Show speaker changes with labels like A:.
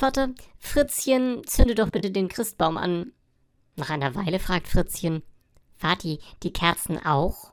A: Vater, Fritzchen, zünde doch bitte den Christbaum an. Nach einer Weile fragt Fritzchen, Vati, die Kerzen auch?